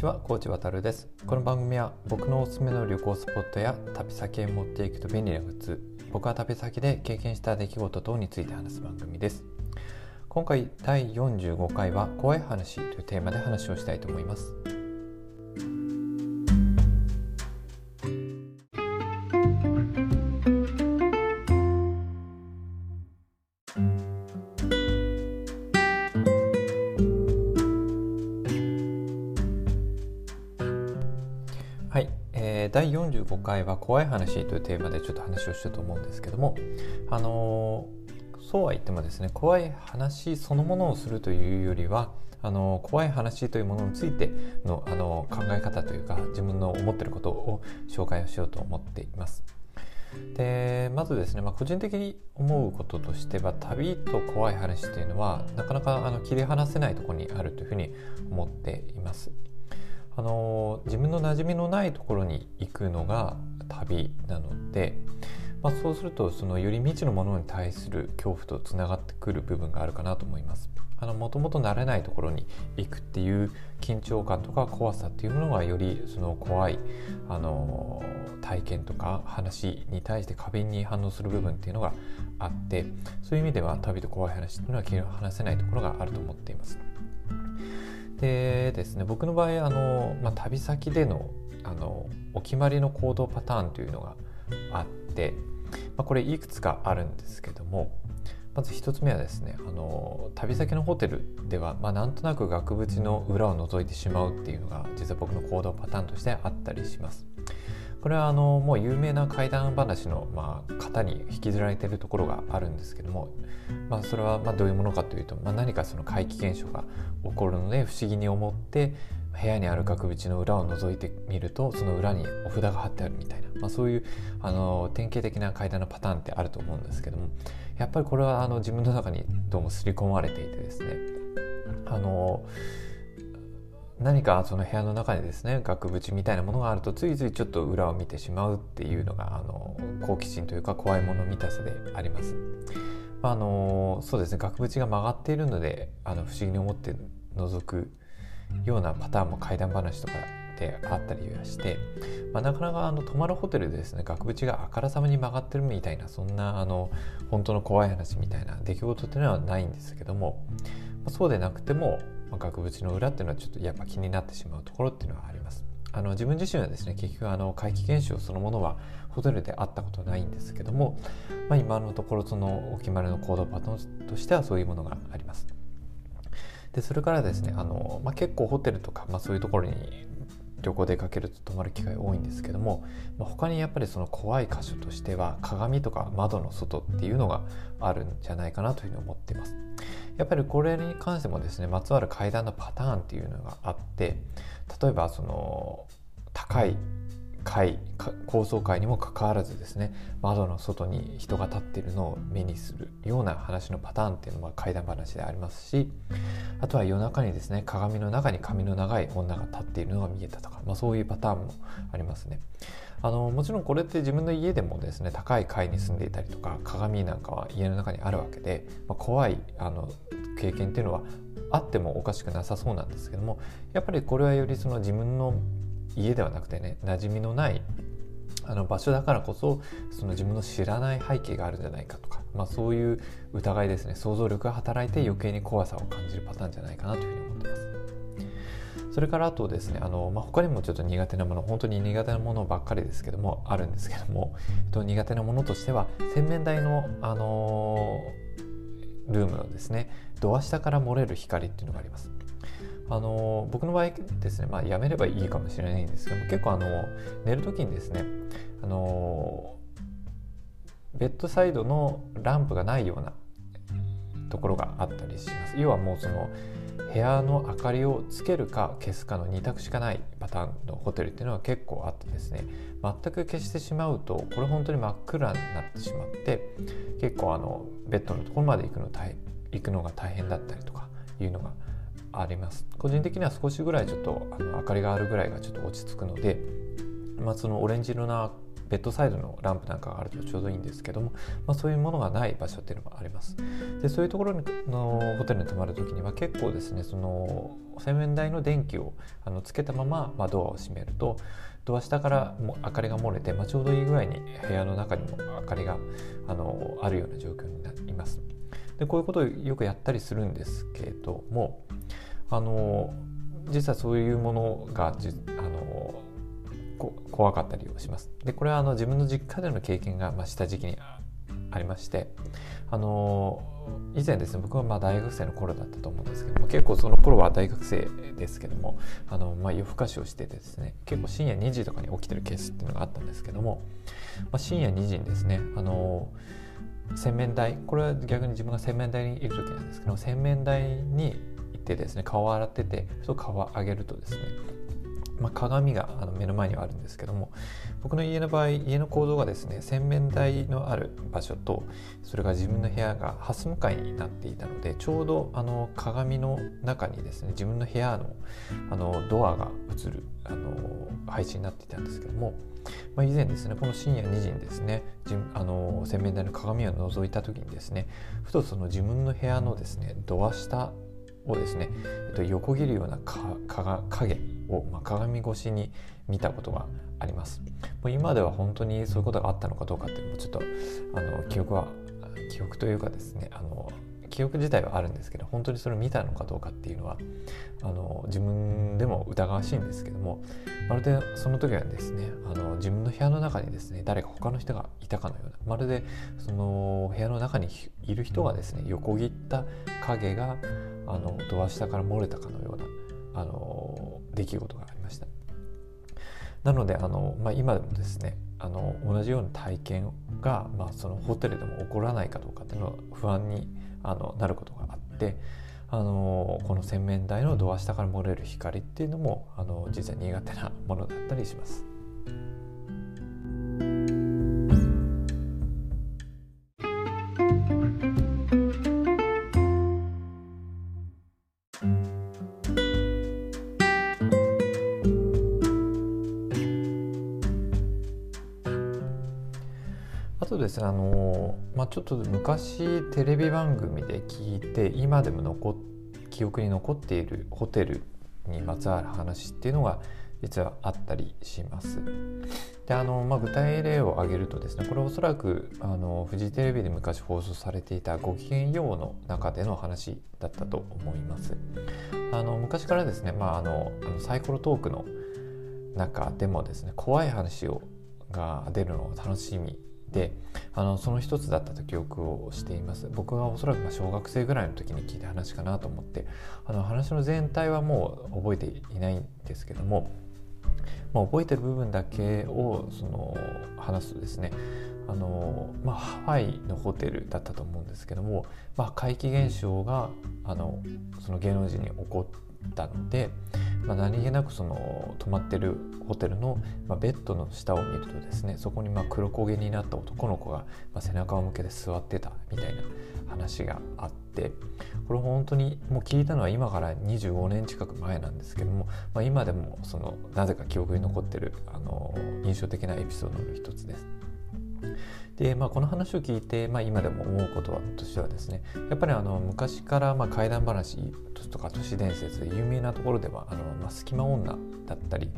ちは、コーチ渡るです。この番組は僕のおすすめの旅行スポットや旅先へ持っていくと便利なグッズ、僕は旅先で経験した出来事等について話す番組です。今回第45回は怖い話というテーマで話をしたいと思います。第45回は怖い話というテーマでちょっと話をしたと思うんですけどもあのそうは言ってもですね怖い話そのものをするというよりはあの怖い話というものについてのあの考え方というか自分の思ってることを紹介をしようと思っています。でまずですね、まあ、個人的に思うこととしては旅と怖い話というのはなかなかあの切り離せないところにあるというふうに思っています。あの自分の馴染みのないところに行くのが旅なので、まあ、そうするとそのより未知のものに対する恐怖とつながってくる部分があるかなと思います。もともと慣れないところに行くっていう緊張感とか怖さっていうものがよりその怖いあの体験とか話に対して過敏に反応する部分っていうのがあってそういう意味では旅と怖い話っていうのは切り離せないところがあると思っています。でですね僕の場合あの、まあ、旅先でのあのお決まりの行動パターンというのがあって、まあ、これいくつかあるんですけどもまず1つ目はですねあの旅先のホテルでは、まあ、なんとなく額縁の裏を覗いてしまうっていうのが実は僕の行動パターンとしてあったりします。これはあのもう有名な怪談話の、まあ、型に引きずられているところがあるんですけども、まあ、それはまあどういうものかというと、まあ、何かその怪奇現象が起こるので不思議に思って部屋にある額縁の裏を覗いてみるとその裏にお札が貼ってあるみたいな、まあ、そういうあの典型的な怪談のパターンってあると思うんですけどもやっぱりこれはあの自分の中にどうも刷り込まれていてですねあの何かその部屋の中にですね額縁みたいなものがあるとついついちょっと裏を見てしまうっていうのがあの好奇心というか怖いもの見たさであります。あのそうですね額縁が曲がっているのであの不思議に思って覗くようなパターンも怪談話とかであったりはして、まあ、なかなかあの泊まるホテルでですね額縁があからさまに曲がってるみたいなそんなあの本当の怖い話みたいな出来事っていうのはないんですけども、まあ、そうでなくてもまあ、額縁の裏っていうのはちょっとやっぱ気になってしまうところっていうのはあります。あの自分自身はですね結局あの怪奇現象そのものはホテルであったことないんですけども、まあ、今のところそのお決まりの行動パターンとしてはそういうものがあります。でそれからですねあの、まあ、結構ホテルとか、まあ、そういうところに旅行出かけると泊まる機会多いんですけども、まあ、他にやっぱりその怖い箇所としては鏡とか窓の外っていうのがあるんじゃないかなというふうに思っています。やっぱりこれに関してもですねまつわる階段のパターンっていうのがあって例えばその高い階高層階にもかかわらずですね窓の外に人が立っているのを目にするような話のパターンっていうのは怪談話でありますしあとは夜中にですね鏡の中に髪の長い女が立っているのが見えたとか、まあ、そういうパターンもありますね。あのもちろんこれって自分の家でもですね高い階に住んでいたりとか鏡なんかは家の中にあるわけで、まあ、怖いあの経験っていうのはあってもおかしくなさそうなんですけどもやっぱりこれはよりその自分の家ではなくてね馴染みのないあの場所だからこそその自分の知らない背景があるんじゃないかとか、まあ、そういう疑いですね想像力が働いて余計に怖さを感じるパターンじゃないかなというふうに思ってます。それからあとですねあの、まあ、他にもちょっと苦手なもの本当に苦手なものばっかりですけどもあるんですけども、えっと、苦手なものとしては洗面台の、あのー、ルームのですねドア下から漏れる光っていうのがあります。あの僕の場合ですね、まあ、やめればいいかもしれないんですけども結構あの寝る時にですねあのベッドサイドのランプがないようなところがあったりします。要はもうその部屋の明かりをつけるか消すかの2択しかないパターンのホテルっていうのは結構あってですね全く消してしまうとこれ本当に真っ暗になってしまって結構あのベッドのところまで行くの行くのが大変だったりとかいうのがあります個人的には少しぐらいちょっとあの明かりがあるぐらいがちょっと落ち着くので、まあ、そのオレンジ色なベッドサイドのランプなんかがあるとちょうどいいんですけども、まあ、そういうものがない場所っていうのもありますでそういうところのホテルに泊まる時には結構ですねその洗面台の電気をあのつけたまま、まあ、ドアを閉めるとドア下からも明かりが漏れて、まあ、ちょうどいい具合に部屋の中にも明かりがあのあるような状況になります。でこういうことをよくやったりするんですけれどもあの実はそういうものがじあの怖かったりをします。でこれはあの自分の実家での経験が、まあ、した時期にありましてあの以前ですね僕はまあ大学生の頃だったと思うんですけども結構その頃は大学生ですけどもあの、まあ、夜更かしをしててですね結構深夜2時とかに起きてるケースっていうのがあったんですけども、まあ、深夜2時にですねあの洗面台これは逆に自分が洗面台にいる時なんですけど洗面台に行ってですね顔を洗っててそう顔を上げるとですねまあ、鏡があの目の前にはあるんですけども僕の家の場合家の構造がですね洗面台のある場所とそれが自分の部屋が蓮向かいになっていたのでちょうどあの鏡の中にですね自分の部屋のあのドアが映るあの配置になっていたんですけども、まあ、以前ですねこの深夜2時にですねあの洗面台の鏡を覗いた時にですねふとその自分の部屋のですねドア下をですね、えっと、横切るような影を、まあ、鏡越しに見たことがあります。もう今では本当にそういうことがあったのかどうかっていうのもちょっとあの記憶は記憶というかですねあの記憶自体はあるんですけど本当にそれを見たのかどうかっていうのはあの自分でも疑わしいんですけどもまるでその時はですねあの自分の部屋の中にですね誰か他の人がいたかのようなまるでその部屋の中にいる人がですね横切った影があのドア下から漏れたかのようなあの出来事がありました。なのであの、まあ、今でもですねあの同じような体験が、まあ、そのホテルでも起こらないかどうかっていうのは不安にあのなることがあってあのこの洗面台のドア下から漏れる光っていうのもあの実は苦手なものだったりします。ですねあの、まあ、ちょっと昔テレビ番組で聞いて今でも残記憶に残っているホテルにまつわる話っていうのが実はあったりします。であの、まあ、具体例を挙げるとですねこれおそらくあのフジテレビで昔放送されていた「ごきげんよう」の中での話だったと思います。あの昔からですね、まあ、あのあのサイコロトークの中でもですね怖い話をが出るのを楽しみであのその一つだったと記憶をしています。僕はおそらくま小学生ぐらいの時に聞いた話かなと思ってあの話の全体はもう覚えていないんですけども、まあ、覚えてる部分だけをその話すとですねあの、まあ、ハワイのホテルだったと思うんですけども、まあ、怪奇現象があのその芸能人に起こったので、まあ、何気なくその泊まってるホテルの、まあ、ベッドの下を見るとですねそこにま黒焦げになった男の子が、ま、背中を向けて座ってたみたいな話があってこれ本当にもう聞いたのは今から25年近く前なんですけども、まあ、今でもそのなぜか記憶に残ってるあの印象的なエピソードの一つです。で、まあ、この話を聞いて、まあ、今でも思うことはとしてはですねやっぱりあの昔からまあ怪談話とか都市伝説で有名なところではあの、まあ、隙間女だったり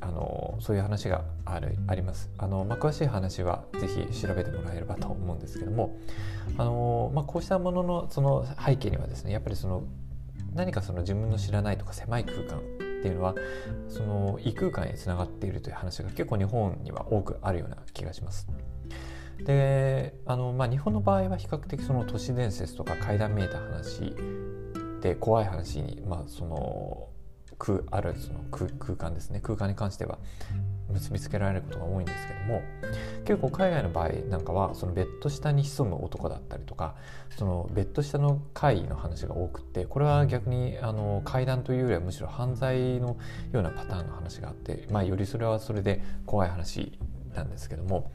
あのそういう話があるありますあの、まあ、詳しい話は是非調べてもらえればと思うんですけどもあの、まあ、こうしたもののその背景にはですねやっぱりその何かその自分の知らないとか狭い空間っていうのはその異空間へつながっているという話が結構日本には多くあるような気がします。であの、まあ、日本の場合は比較的その都市伝説とか怪談めいた話で怖い話に、まあ、その空あるその空空間ですね。空間に関しては結びつけられることが多いんですけども結構海外の場合なんかはそのベッド下に潜む男だったりとかそのベッド下の怪異の話が多くてこれは逆にあの怪談というよりはむしろ犯罪のようなパターンの話があって、まあ、よりそれはそれで怖い話なんですけども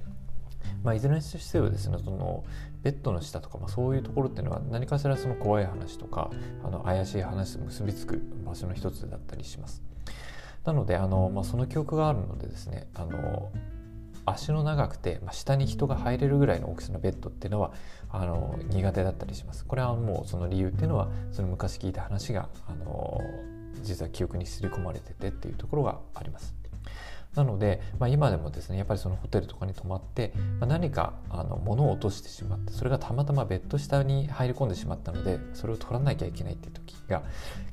まあ、いずれにしてもですねそのベッドの下とか、まあ、そういうところっていうのは何かしらその怖い話とかあの怪しい話と結びつく場所の一つだったりします。なのであの、まあ、その記憶があるのでですねあの足の長くて、まあ、下に人が入れるぐらいの大きさのベッドっていうのはあの苦手だったりします。これはもうその理由っていうのはその昔聞いた話があの実は記憶に刷り込まれててっていうところがあります。なので、まあ、今でもですねやっぱりそのホテルとかに泊まって、まあ、何かあの物を落としてしまってそれがたまたまベッド下に入り込んでしまったのでそれを取らなきゃいけないっていう時が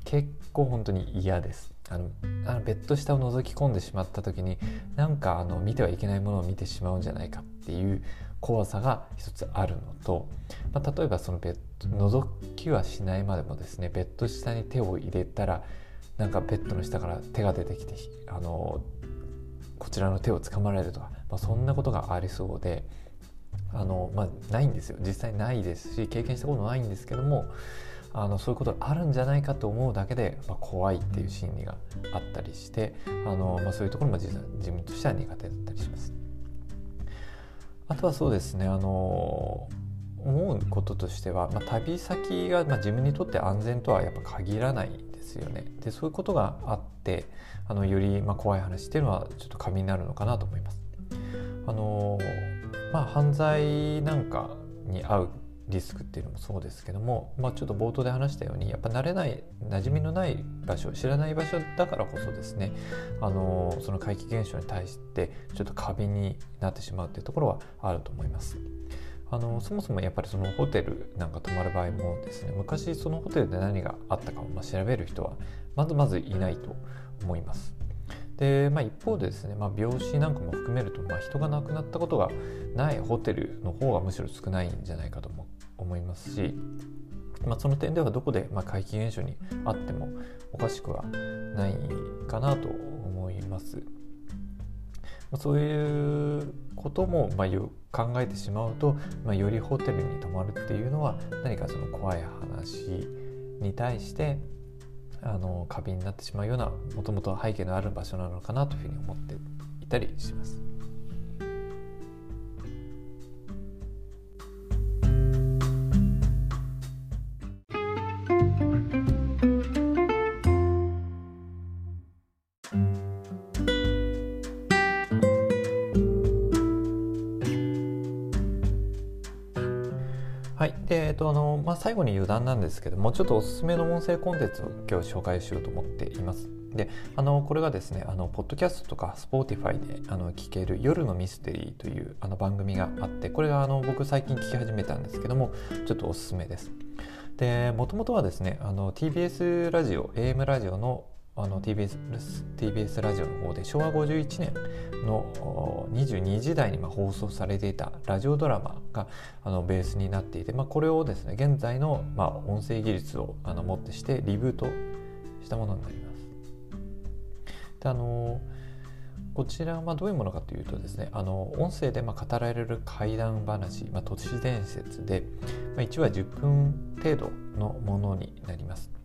結構本当に嫌です。あのあのベッド下を覗き込んでしまった時になんかあの見てはいけないものを見てしまうんじゃないかっていう怖さが一つあるのと、まあ、例えばそのベッド覗きはしないまでもですねベッド下に手を入れたらなんかベッドの下から手が出てきてあのこちらの手を掴まれるとか、まあ、そんなことがありそうであの、まあ、ないんですよ実際ないですし経験したことないんですけどもあのそういうことがあるんじゃないかと思うだけで、まあ、怖いっていう心理があったりしてあの、まあ、そういうところも実は自分としては苦手だったりします。あとはそうですねあの思うこととしては、まあ、旅先が、まあ、自分にとって安全とはやっぱ限らないですよね。でそういうことがあってあのよりまあ怖い話っていうのはちょっと過敏になるのかなと思います。あのまあ、犯罪なんかに遭うリスクっていうのもそうですけども、まあ、ちょっと冒頭で話したようにやっぱ慣れない馴染みのない場所知らない場所だからこそですねあのその怪奇現象に対してちょっと過敏になってしまうっていうところはあると思います。あのそもそもやっぱりそのホテルなんか泊まる場合もですね昔そのホテルで何があったかをま調べる人はまずまずいないと思います。で、まあ、一方でですね、まあ、病死なんかも含めると、まあ、人が亡くなったことがないホテルの方がむしろ少ないんじゃないかと思いますし、まあ、その点ではどこで、まあ、怪奇現象にあってもおかしくはないかなと思います。そういうこともまあ考えてしまうと、まあ、よりホテルに泊まるっていうのは何かその怖い話に対してあの過敏になってしまうようなもともと背景のある場所なのかなというふうに思っていたりします。とあのまあ、最後に余談なんですけどもちょっとおすすめの音声コンテンツを今日紹介しようと思っています。であのこれがですねあのポッドキャストとか Spotify であの聞ける「夜のミステリー」というあの番組があってこれがあの僕最近聞き始めたんですけどもちょっとおすすめです。でもともとはですねあの TBS ラジオ AM ラジオのあの TBS, TBS ラジオの方で昭和51年の22時台にま放送されていたラジオドラマがあのベースになっていて、まあ、これをですね現在のまあ音声技術をあのもってしてリブートしたものになります。であのこちらはどういうものかというとですねあの音声でま語られる怪談話、まあ、都市伝説で、まあ、1話10分程度のものになります。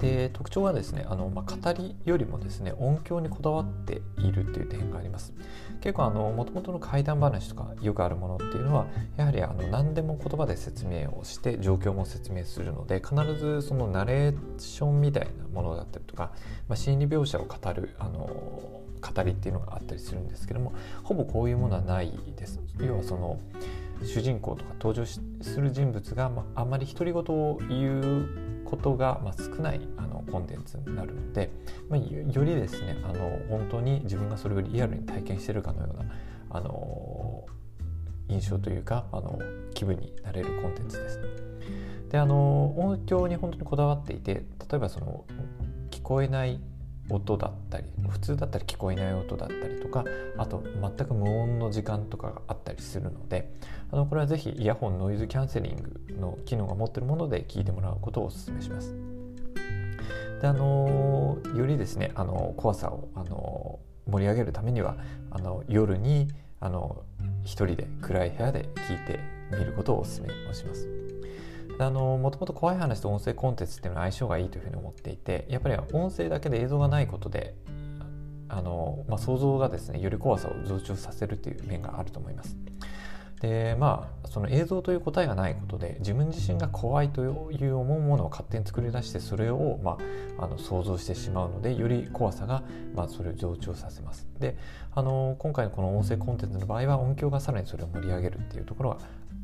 で特徴はですねあの、まあ、語りよりもですね音響にこだわっているっていう点があります。結構あの元々の怪談話とかよくあるものっていうのはやはりあの何でも言葉で説明をして状況も説明するので必ずそのナレーションみたいなものだったりとか、まあ、心理描写を語るあの語りっていうのがあったりするんですけどもほぼこういうものはないです。要はその主人公とか登場する人物が、まあ、あんまり独り言を言うことが、まあ、少ないあのコンテンツになるので、まあ、よりですねあの本当に自分がそれをリアルに体験してるかのようなあの印象というかあの気分になれるコンテンツです。であの音響に本当にこだわっていて例えばその聞こえない音だったり普通だったら聞こえない音だったりとかあと全く無音の時間とかがあったりするのであのこれは是非イヤホンノイズキャンセリングの機能が持ってるもので聞いてもらうことをお勧めします。であのよりですねあの怖さをあの盛り上げるためにはあの夜にあの一人で暗い部屋で聞いてみることをお勧めします。あのもともと怖い話と音声コンテンツっていうのは相性がいいというふうに思っていてやっぱり音声だけで映像がないことであの、まあ、想像がですねより怖さを増長させるという面があると思います。でまあその映像という答えがないことで自分自身が怖いという思うものを勝手に作り出してそれを、まあ、あの想像してしまうのでより怖さが、まあ、それを増長させます。であの今回のこの音声コンテンツの場合は音響がさらにそれを盛り上げるっていうところが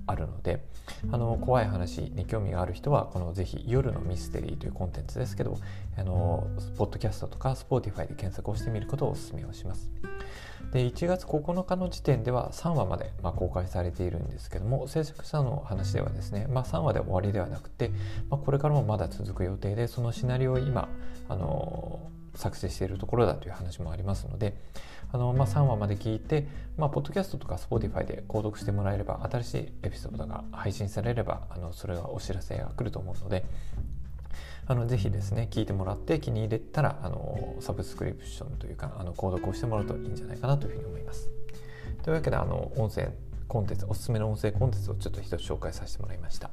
あるのであの怖い話に興味がある人はこのぜひ夜のミステリーというコンテンツですけどあのポッドキャストとか Spotify で検索をしてみることをお勧めをします。で1月9日の時点では3話まで、まあ、公開されているんですけども制作者の話ではですね、まあ、3話で終わりではなくて、まあ、これからもまだ続く予定でそのシナリオを今あの作成しているところだという話もありますのであの、まあ、3話まで聞いて、まあ、ポッドキャストとか Spotify で購読してもらえれば新しいエピソードが配信されればあのそれがお知らせが来ると思うのであのぜひですね聞いてもらって気に入れたらあのサブスクリプションというかあの購読をしてもらうといいんじゃないかなというふうに思います。というわけであの音声コンテンツおすすめの音声コンテンツをちょっと一つ紹介させてもらいました。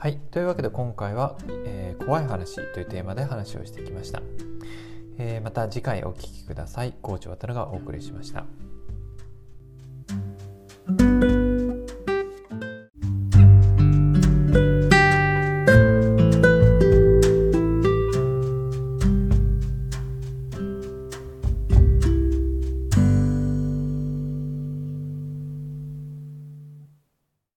はい。というわけで今回は、えー、怖い話というテーマで話をしてきました。えー、また次回お聴きください。コーチ渡がお送りしました。